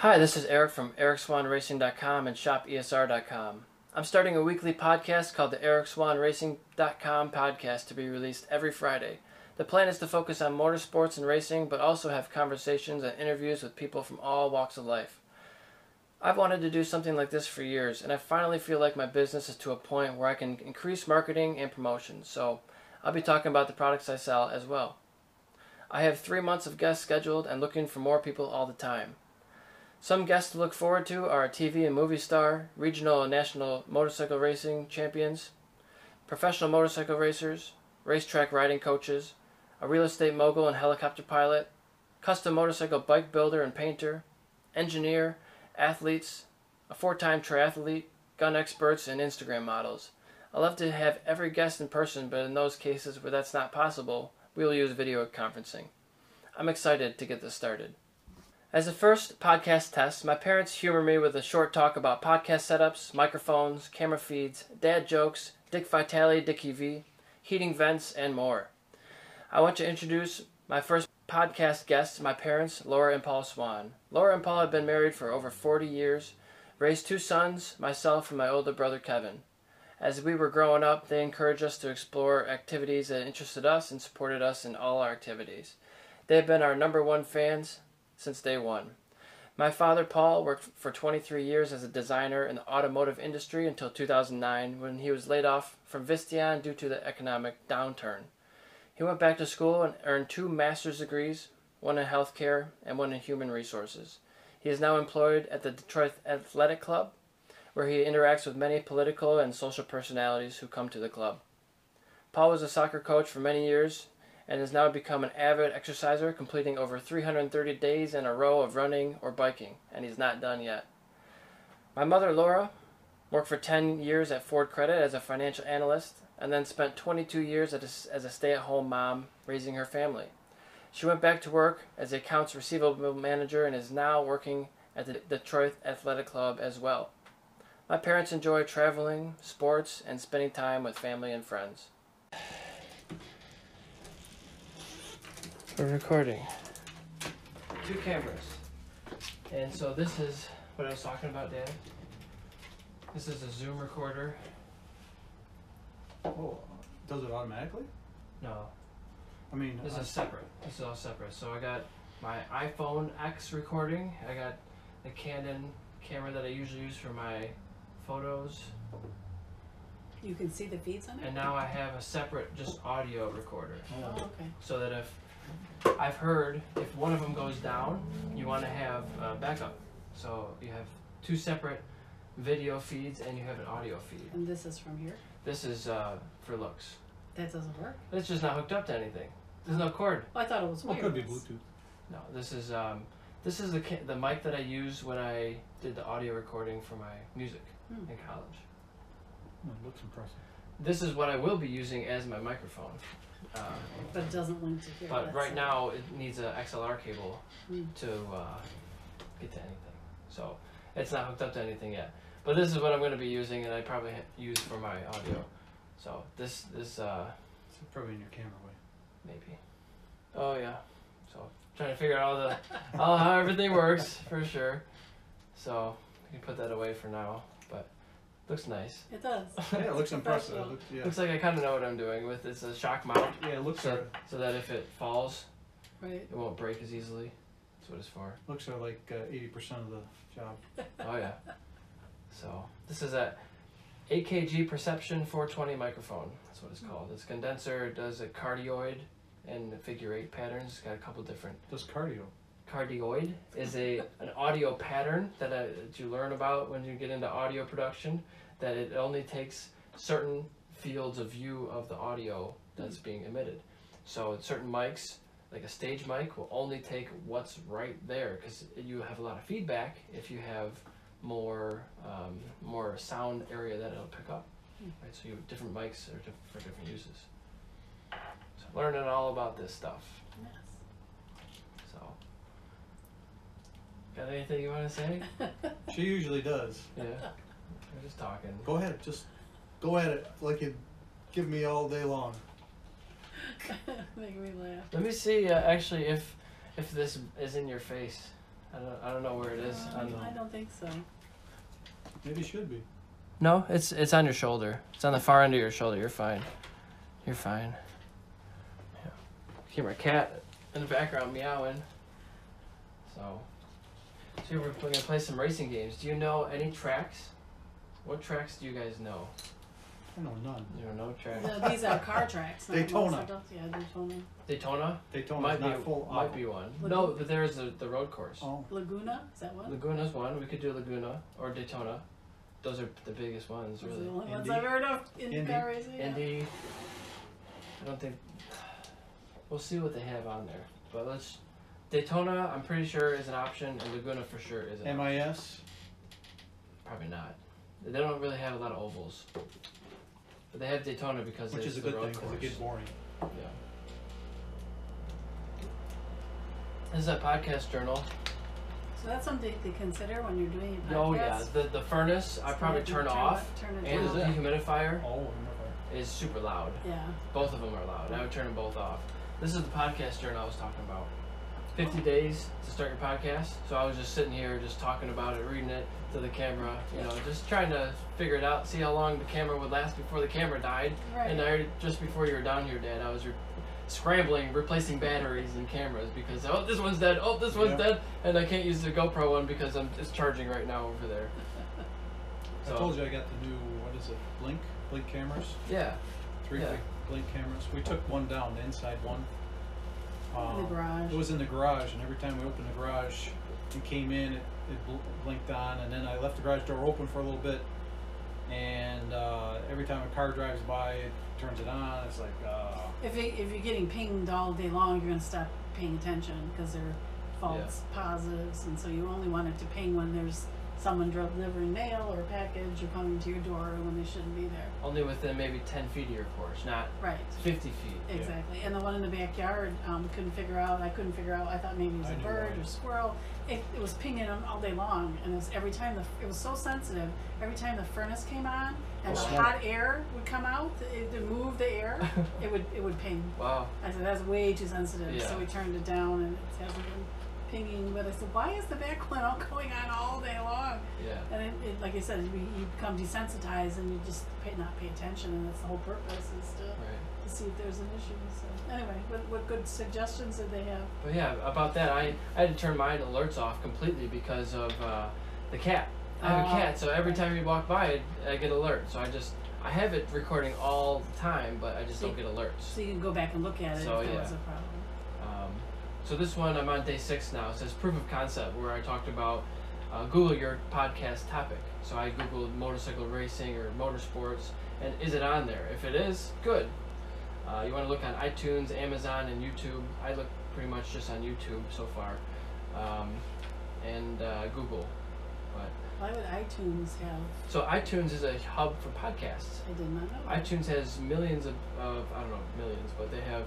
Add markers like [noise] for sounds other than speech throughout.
Hi, this is Eric from ericswahnracing.com and shopesr.com. I'm starting a weekly podcast called the ericswahnracing.com podcast to be released every Friday. The plan is to focus on motorsports and racing, but also have conversations and interviews with people from all walks of life. I've wanted to do something like this for years, and I finally feel like my business is to a point where I can increase marketing and promotion, so I'll be talking about the products I sell as well. I have three months of guests scheduled and looking for more people all the time. Some guests to look forward to are TV and movie star, regional and national motorcycle racing champions, professional motorcycle racers, racetrack riding coaches, a real estate mogul and helicopter pilot, custom motorcycle bike builder and painter, engineer, athletes, a four time triathlete, gun experts, and Instagram models. I love to have every guest in person, but in those cases where that's not possible, we will use video conferencing. I'm excited to get this started. As a first podcast test, my parents humor me with a short talk about podcast setups, microphones, camera feeds, dad jokes, Dick Vitale, Dickie V, heating vents, and more. I want to introduce my first podcast guests, my parents, Laura and Paul Swahn. Laura and Paul have been married for over 40 years, raised two sons, myself and my older brother Kevin. As we were growing up, they encouraged us to explore activities that interested us and supported us in all our activities. They have been our number one fans, since day one. My father, Paul, worked for 23 years as a designer in the automotive industry until 2009 when he was laid off from Visteon due to the economic downturn. He went back to school and earned two master's degrees, one in healthcare and one in human resources. He is now employed at the Detroit Athletic Club, where he interacts with many political and social personalities who come to the club. Paul was a soccer coach for many years and has now become an avid exerciser, completing over 330 days in a row of running or biking, and he's not done yet. My mother, Laura, worked for 10 years at Ford Credit as a financial analyst, and then spent 22 years as a, stay at home mom raising her family. She went back to work as a accounts receivable manager and is now working at the Detroit Athletic Club as well. My parents enjoy traveling, sports, and spending time with family and friends. We're recording. Two cameras. And so this is what I was talking about, Dan. This is a Zoom recorder. Oh, does it automatically? No. I mean, this I... is separate. This is all separate. So I got my iPhone X recording. I got the Canon camera that I usually use for my photos. You can see the feeds on it? And now I have a separate just audio recorder. Oh, okay. So that if I've heard if one of them goes down, you want to have a backup. So you have two separate video feeds and you have an audio feed. And this is from here? This is uh, for looks. That doesn't work? It's just not hooked up to anything. There's no cord. Oh, I thought it was well, it could be Bluetooth. No, this is um, this is the the mic that I used when I did the audio recording for my music hmm. in college. It looks impressive. This is what I will be using as my microphone. Um, but it doesn't link to here. But right now, it needs an XLR cable mm. to uh, get to anything. So it's not hooked up to anything yet. But this is what I'm going to be using, and I probably use for my audio. So this this uh, it's probably in your camera way. Maybe. Oh yeah. So trying to figure out all the all how everything works for sure. So you can put that away for now. Looks nice. It does. yeah, it looks impressive. It looks, yeah. looks like I kind of know what I'm doing with this a shock mount. Yeah, it looks so, so that if it falls, right, it won't break as easily. That's what it's for. Looks are like uh, eighty percent of the job. [laughs] oh yeah. So this is a AKG Perception 420 microphone. That's what it's called. This condenser does a cardioid and figure eight patterns. It's got a couple different. Does cardio? Cardioid is a an audio pattern that, uh, that you learn about when you get into audio production that it only takes certain fields of view of the audio that's being emitted. So certain mics, like a stage mic, will only take what's right there because you have a lot of feedback if you have more um, more sound area that it'll pick up. Hmm. Right, so you have different mics are diff for different uses. So learning all about this stuff. Yes. So, got anything you want to say? [laughs] she usually does. Yeah. We're just talking. Go ahead, just go at it like you give me all day long. [laughs] Make me laugh. Let me see uh, actually if if this is in your face. I don't, I don't know where it is. Um, on- I don't think so. Maybe it should be. No, it's it's on your shoulder. It's on the far end of your shoulder. You're fine. You're fine. Yeah. Hear my cat in the background meowing. So, so we're, we're gonna play some racing games. Do you know any tracks? What tracks do you guys know? I know none. You don't know tracks. No, these are car tracks. not Daytona. motorcycles. Yeah, Daytona. Daytona Daytona's might not be full. might be one. Lagoon- No, but there's the the road course. Oh, Laguna, is that one? Laguna's one. We could do Laguna or Daytona. Those are the biggest ones, Those are really. the only ones Indy. I've heard of in Indy. car racing. yeah. Indy. I don't think. We'll see what they have on there, but let's. Daytona, I'm pretty sure is an option, and Laguna for sure is an option. MIS. Probably not. They don't really have a lot of ovals, but they have Daytona because Which it's is a good road thing because course. it gets boring. Yeah. This is a podcast journal. So that's something to consider when you're doing your podcast. Oh yeah, the the furnace I probably gonna turn off, it- Turn it and the down. dehumidifier Oh, remember. is super loud. Yeah. Both of them are loud. I would turn them both off. This is the podcast journal I was talking about. 50 days to start your podcast. So I was just sitting here just talking about it, reading it to the camera, you know, just trying to figure it out, see how long the camera would last before the camera died. Right. And I just before you were down here, Dad, I was re- scrambling, replacing batteries and cameras because oh this one's dead, oh this one's Yeah. dead, and I can't use the GoPro one because I'm it's charging right now over there. [laughs] I told you I got the new what is it? Blink, blink cameras. Yeah, Three Yeah. blink, blink cameras. We took one down, the inside one. In the Um, garage. It was in the garage, and every time we opened the garage and came in, it, it bl- blinked on, and then I left the garage door open for a little bit, and uh, every time a car drives by, it turns it on. It's like, uh, If, you, if you're getting pinged all day long, you're going to stop paying attention because they're false positives, and so you only want it to ping when there's someone delivering mail or a package or coming to your door when they shouldn't be there. only within maybe 10 feet of your porch, not Right. 50 feet. Exactly. And the one in the backyard, um, couldn't figure out. I couldn't figure out. I thought maybe it was I a bird or squirrel. It, it was pinging them all day long, and it was every time the it was so sensitive. Every time the furnace came on and Oh, the smoke. hot air would come out, it to move the air, [laughs] it would it would ping. Wow. I said that's way too sensitive, Yeah. so we turned it down, and it hasn't been pinging. But I said, why is the back [laughs] one all going on all day long? Yeah. And it, it like I said, you, you become desensitized, and you just pay, not pay attention, and that's the whole purpose is to Right. to see if there's an issue. So anyway, what, what good suggestions did they have? But yeah, about that, I, I had to turn my alerts off completely because of uh, the cat. I have a Oh, cat, so every time you walk by I get alert. So I just I have it recording all the time, but I just don't get alerts. So you can go back and look at it So, if yeah. was a problem. So this one, I'm on day six now. It says proof of concept, where I talked about uh, Google your podcast topic. So I googled motorcycle racing or motorsports, and is it on there? If it is, good. Uh, you want to look on iTunes, Amazon, and YouTube. I look pretty much just on YouTube so far, um, and uh, Google. But Why would iTunes have? so iTunes is a hub for podcasts. I did not know. iTunes has millions of, of I don't know millions, but they have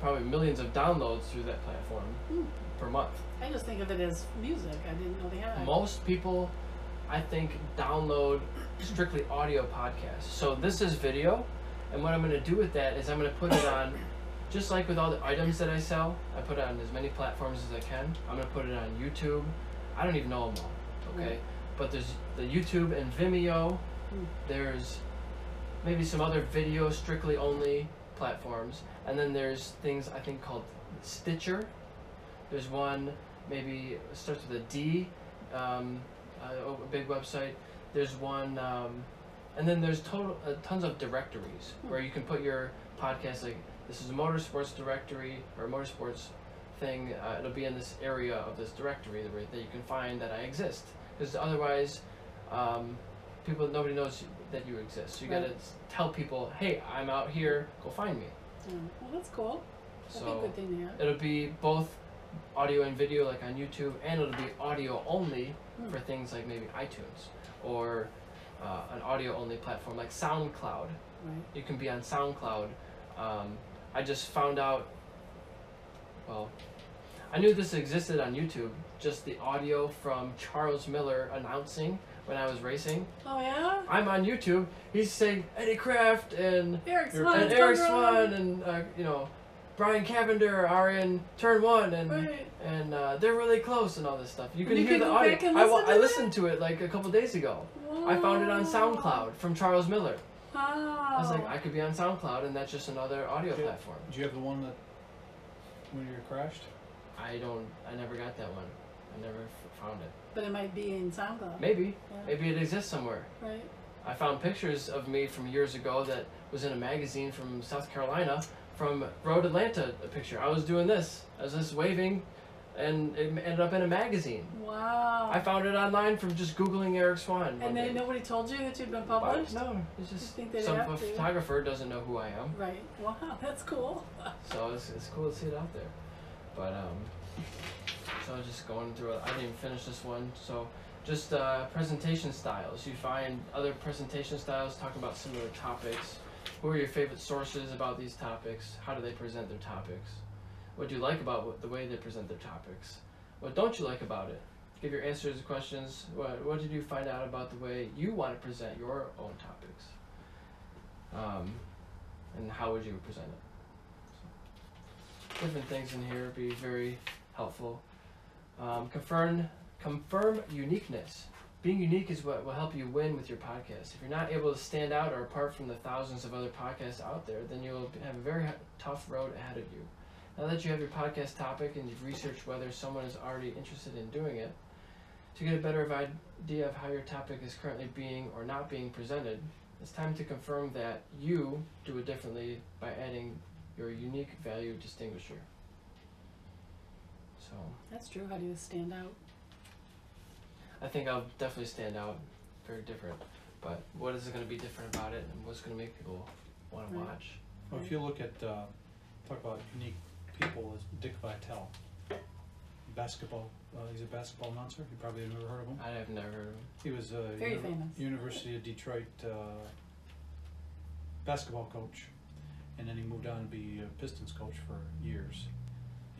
probably millions of downloads through that platform Hmm. per month. I just think of it as music. I didn't know they had. Most people, I think, download strictly audio podcasts. So this is video, and what I'm going to do with that is I'm going to put it on, just like with all the items that I sell, I put it on as many platforms as I can. I'm going to put it on YouTube. I don't even know them all, okay? Right. But there's the YouTube and Vimeo. Hmm. There's maybe some other video strictly only platforms, and then there's things I think called Stitcher. There's one maybe starts with a D, um, a, a big website. There's one, um, and then there's total uh, tons of directories Hmm. where you can put your podcast. Like this is a motorsports directory or a motorsports thing. Uh, it'll be in this area of this directory that, that you can find that I exist. Because otherwise, um, people nobody knows that you exist. So you Right. gotta tell people, hey, I'm out here. Go find me. Yeah. Well, that's cool. That'd be a So good thing to have. it'll be both audio and video like on YouTube and it'll be audio only Hmm. for things like maybe iTunes or uh, an audio only platform like SoundCloud. Right. You can be on SoundCloud. Um, I just found out, well, I knew this existed on YouTube, just the audio from Charles Miller announcing when I was racing. Oh yeah. I'm on YouTube. He's saying Eddie Kraft and Eric Swahn and Swahn. Eric Swahn and uh, you know Brian Cavender are in turn one, and Right. and uh, they're really close, and all this stuff. You can You hear can the audio. back and I, wa- listen to I that? listened to it like a couple days ago. I found it on SoundCloud from Charles Miller. Wow. I was like, I could be on SoundCloud, and that's just another audio Yeah. platform. Do you have the one that when you crashed? I don't. I never got that one. I never f- found it. but it might be in SoundCloud. Maybe. Yeah. Maybe it exists somewhere. Right. I found pictures of me from years ago that was in a magazine from South Carolina from Road Atlanta. A picture. I was doing this. I was just waving, and it ended up in a magazine. Wow. I found it online from just googling Eric Swahn. and then day. nobody told you that you'd been published? No, it's just some have to. photographer doesn't know who I am, Right. Wow, [laughs] that's cool. so it's, it's cool to see it out there. But um, so I was just going through. I didn't finish this one. So just uh, presentation styles. You find other presentation styles talk about similar topics. Who are your favorite sources about these topics? How do they present their topics? What do you like about what, the way they present their topics? What don't you like about it? Give your answers to questions. What, what did you find out about the way you want to present your own topics? Um, and how would you present it? Different things in here be very helpful. Um, confirm, confirm uniqueness. Being unique is what will help you win with your podcast. If you're not able to stand out or apart from the thousands of other podcasts out there, then you'll have a very tough road ahead of you. Now that you have your podcast topic and you've researched whether someone is already interested in doing it, to get a better idea of how your topic is currently being or not being presented, it's time to confirm that you do it differently by adding your unique value distinguisher. So That's true. How do you stand out? I think I'll definitely stand out, very different. But what is it going to be different about it, and what's going to make people want to Right. watch? Well, if you look at uh, talk about unique people, is Dick Vitale, basketball. Uh, he's a basketball announcer. You probably have never heard of him. I have never heard of him. He was a Very uni- famous. University of Detroit uh, basketball coach, and then he moved on to be a Pistons coach for years.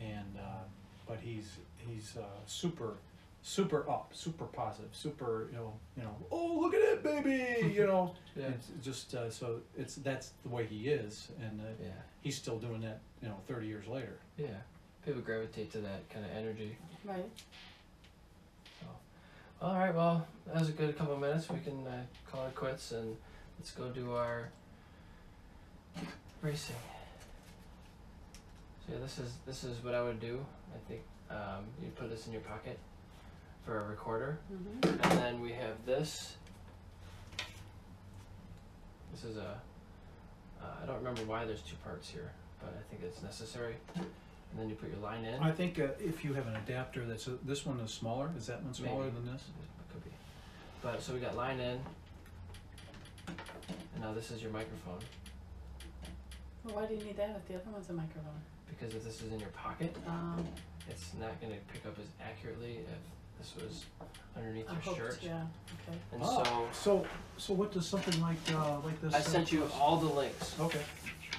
And uh, but he's he's uh, super super up, super positive, super you know you know oh look at it baby you know [laughs] Yeah. it's just uh, so it's that's the way he is, and uh, Yeah. he's still doing that you know 30 years later. Yeah. People gravitate to that kind of energy. Right. So, All right. Well, that was a good couple of minutes. We can uh, call it quits and let's go do our racing. So yeah, this is this is what I would do. I think um, you put this in your pocket for a recorder. hmm And then we have this. This is a. Uh, I don't remember why there's two parts here, but I think it's necessary. And then you put your line in. I think uh, if you have an adapter that's a, this one is smaller, is that one smaller Maybe. than this? It could be. But so we got line in. And now this is your microphone. Well, why do you need that if the other one's a microphone? Because if this is in your pocket, Um, it's not going to pick up as accurately if this was underneath a your hooked, shirt. yeah. Okay. And Oh, so so so what does something like uh, like this? I sent you all the links. Okay.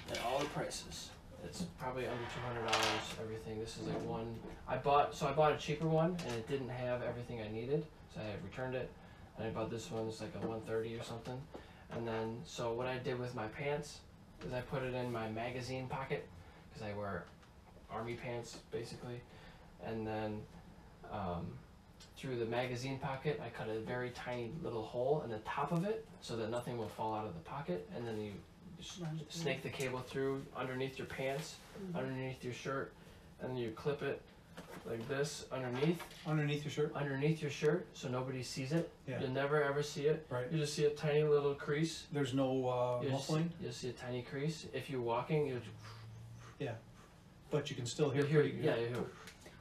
and all the prices. It's probably under two hundred dollars. Everything. This is like one. I bought so I bought a cheaper one and it didn't have everything I needed, so I returned it. And I bought this one. It's like a one thirty or something. And then so what I did with my pants is I put it in my magazine pocket because I wear army pants basically, and then. Um, through the magazine pocket, I cut a very tiny little hole in the top of it so that nothing will fall out of the pocket, and then you s- Run it through. snake the cable through underneath your pants, Mhm. underneath your shirt, and then you clip it like this underneath, Underneath your shirt. underneath your shirt, so nobody sees it. Yeah. You'll never ever see it. Right. You just see a tiny little crease. There's no uh, You'll see, muffling, you'll see a tiny crease. If you're walking, you'll, but you can still hear you'll hear. pretty. Yeah, you'll hear.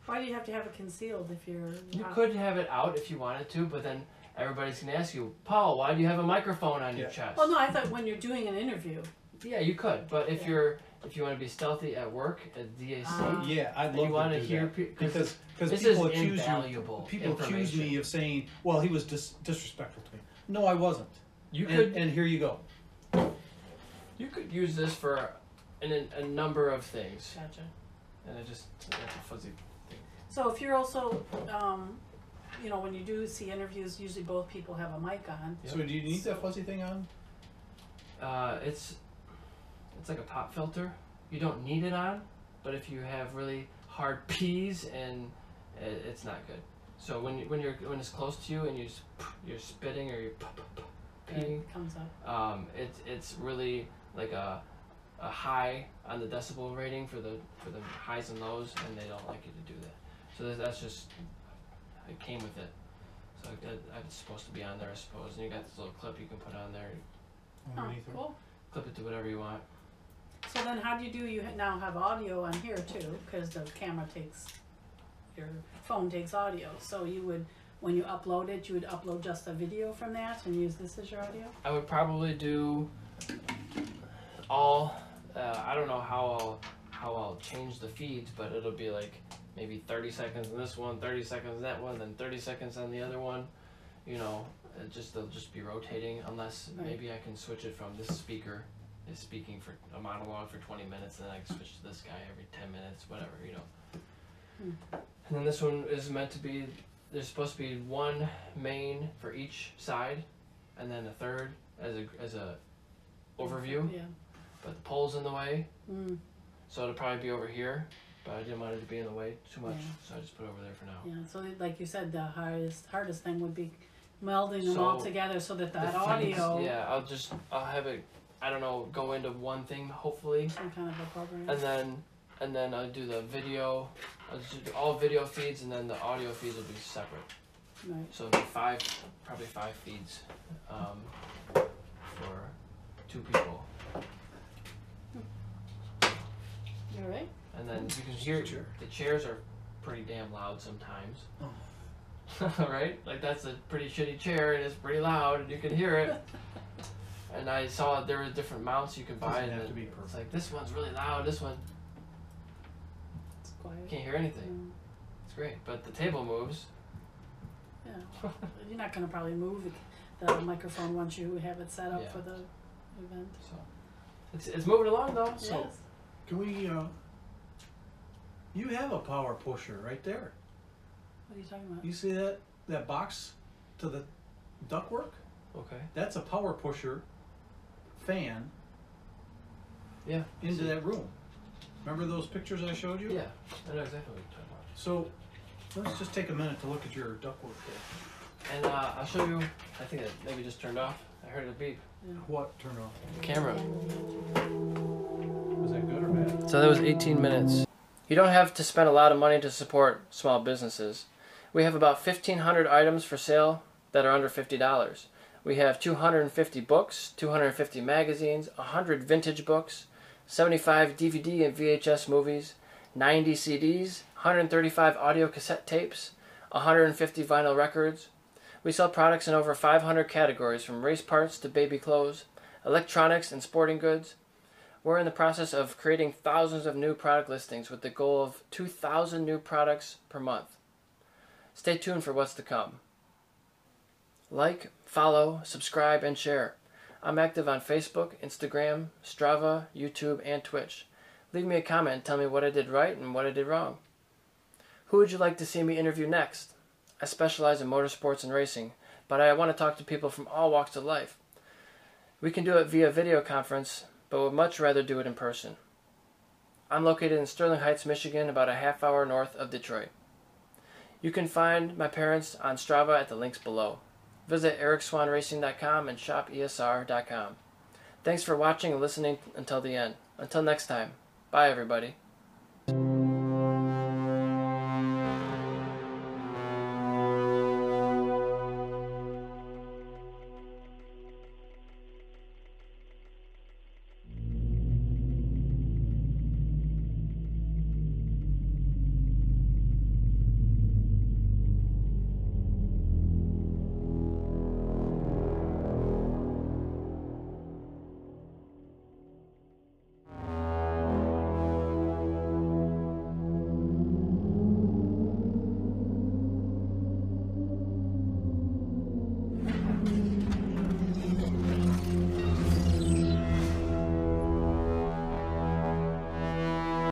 Why do you have to have it concealed if you're? You out- could have it out if you wanted to, but then everybody's gonna ask you, Paul, why do you have a microphone on your chest? Well, no, I thought when you're doing an interview. Yeah, you could, but if Yeah. you're if you want to be stealthy at work at DAC, Ah. Yeah, I'd and love you want to to hear that. pe- because because this people is accuse you invaluable people accuse me of saying, well, he was dis- disrespectful to me. No, I wasn't. you and, could and here you go. you could use this for an, a number of things, Gotcha. and I just that's a fuzzy. Thing. So if you're also, um, you know, when you do see interviews, usually both people have a mic on. Yep. So do you need that fuzzy thing on? Uh, it's it's like a pop filter. You don't need it on, but if you have really hard [laughs] P's and it, it's not good. So when you, when you're when it's close to you and you s- [sniffs] you're spitting or you're peeing, It comes up. um, it's it's really like a a high on the decibel rating for the for the highs and lows, and they don't like you to do that. So that's just it came with it. So that, it's supposed to be on there, I suppose. And you got this little clip you can put on there, Oh, Underneath cool. clip it to whatever you want. So then how do you do, you now have audio on here too, cause the camera takes, your phone takes audio, so you would, when you upload it, you would upload just a video from that and use this as your audio? I would probably do all. Uh, I don't know how I'll how I'll change the feeds, but it'll be like maybe 30 seconds in this one, 30 seconds in that one, then 30 seconds on the other one. You know, it just they'll just be rotating unless Right. maybe I can switch it from this speaker is speaking for a monologue for 20 minutes, and then I can switch to this guy every 10 minutes, whatever you know. Hmm. And then this one is meant to be. There's supposed to be one main for each side, and then a third as a as a overview. Yeah. But the pole's in the way, Mm, so it'll probably be over here. But I didn't want it to be in the way too much, Yeah. so I just put it over there for now. yeah, so like you said, the hardest, hardest thing would be melding them all together so that that audio, yeah, I'll just I'll have it. I don't know, go into one thing hopefully, some kind of a program. and then and then I'll do the video. I'll just do all video feeds, and then the audio feeds will be separate. Right, So it'll be five, probably five feeds, um, for two people, you alright? and then you can hear Chair. the chairs are pretty damn loud sometimes. Oh. [laughs] right? Like that's a pretty shitty chair and it's pretty loud and you can hear it. [laughs] and I saw there were different mounts you could buy Doesn't have to be it's like this one's really loud, this one It's quiet. can't hear anything. Mm, It's great. But the table moves. Yeah, [laughs] you're not gonna probably move the, the microphone once you have it set up Yeah. for the event. So it's it's moving along though. So- Yes, Can we, uh, you have a power pusher right there. what are you talking about? You see that, that box to the ductwork? Okay. That's a power pusher fan Yeah. into that room. Remember those pictures I showed you? Yeah. I know exactly what you're talking about. So, let's just take a minute to look at your ductwork there. And uh, I'll show you I think it maybe just turned off. I heard it beep. What turned off? The Camera. Was that good or bad? So that was 18 minutes. You don't have to spend a lot of money to support small businesses. We have about 1,500 items for sale that are under $50. We have 250 books, 250 magazines, 100 vintage books, 75 DVD and VHS movies, 90 CDs, 135 audio cassette tapes, 150 vinyl records. We sell products in over 500 categories from race parts to baby clothes, electronics and sporting goods. We're in the process of creating thousands of new product listings with the goal of 2,000 new products per month. Stay tuned for what's to come. Like, follow, subscribe, and share. I'm active on Facebook, Instagram, Strava, YouTube, and Twitch. Leave me a comment tell me what I did right and what I did wrong. Who would you like to see me interview next? I specialize in motorsports and racing, but I want to talk to people from all walks of life. We can do it via video conference, but would much rather do it in person. I'm located in Sterling Heights, Michigan, about a half hour north of Detroit. You can find my parents on Strava at the links below. Visit ericswahnracing.com and shopesr.com. Thanks for watching and listening until the end. Until next time, bye everybody.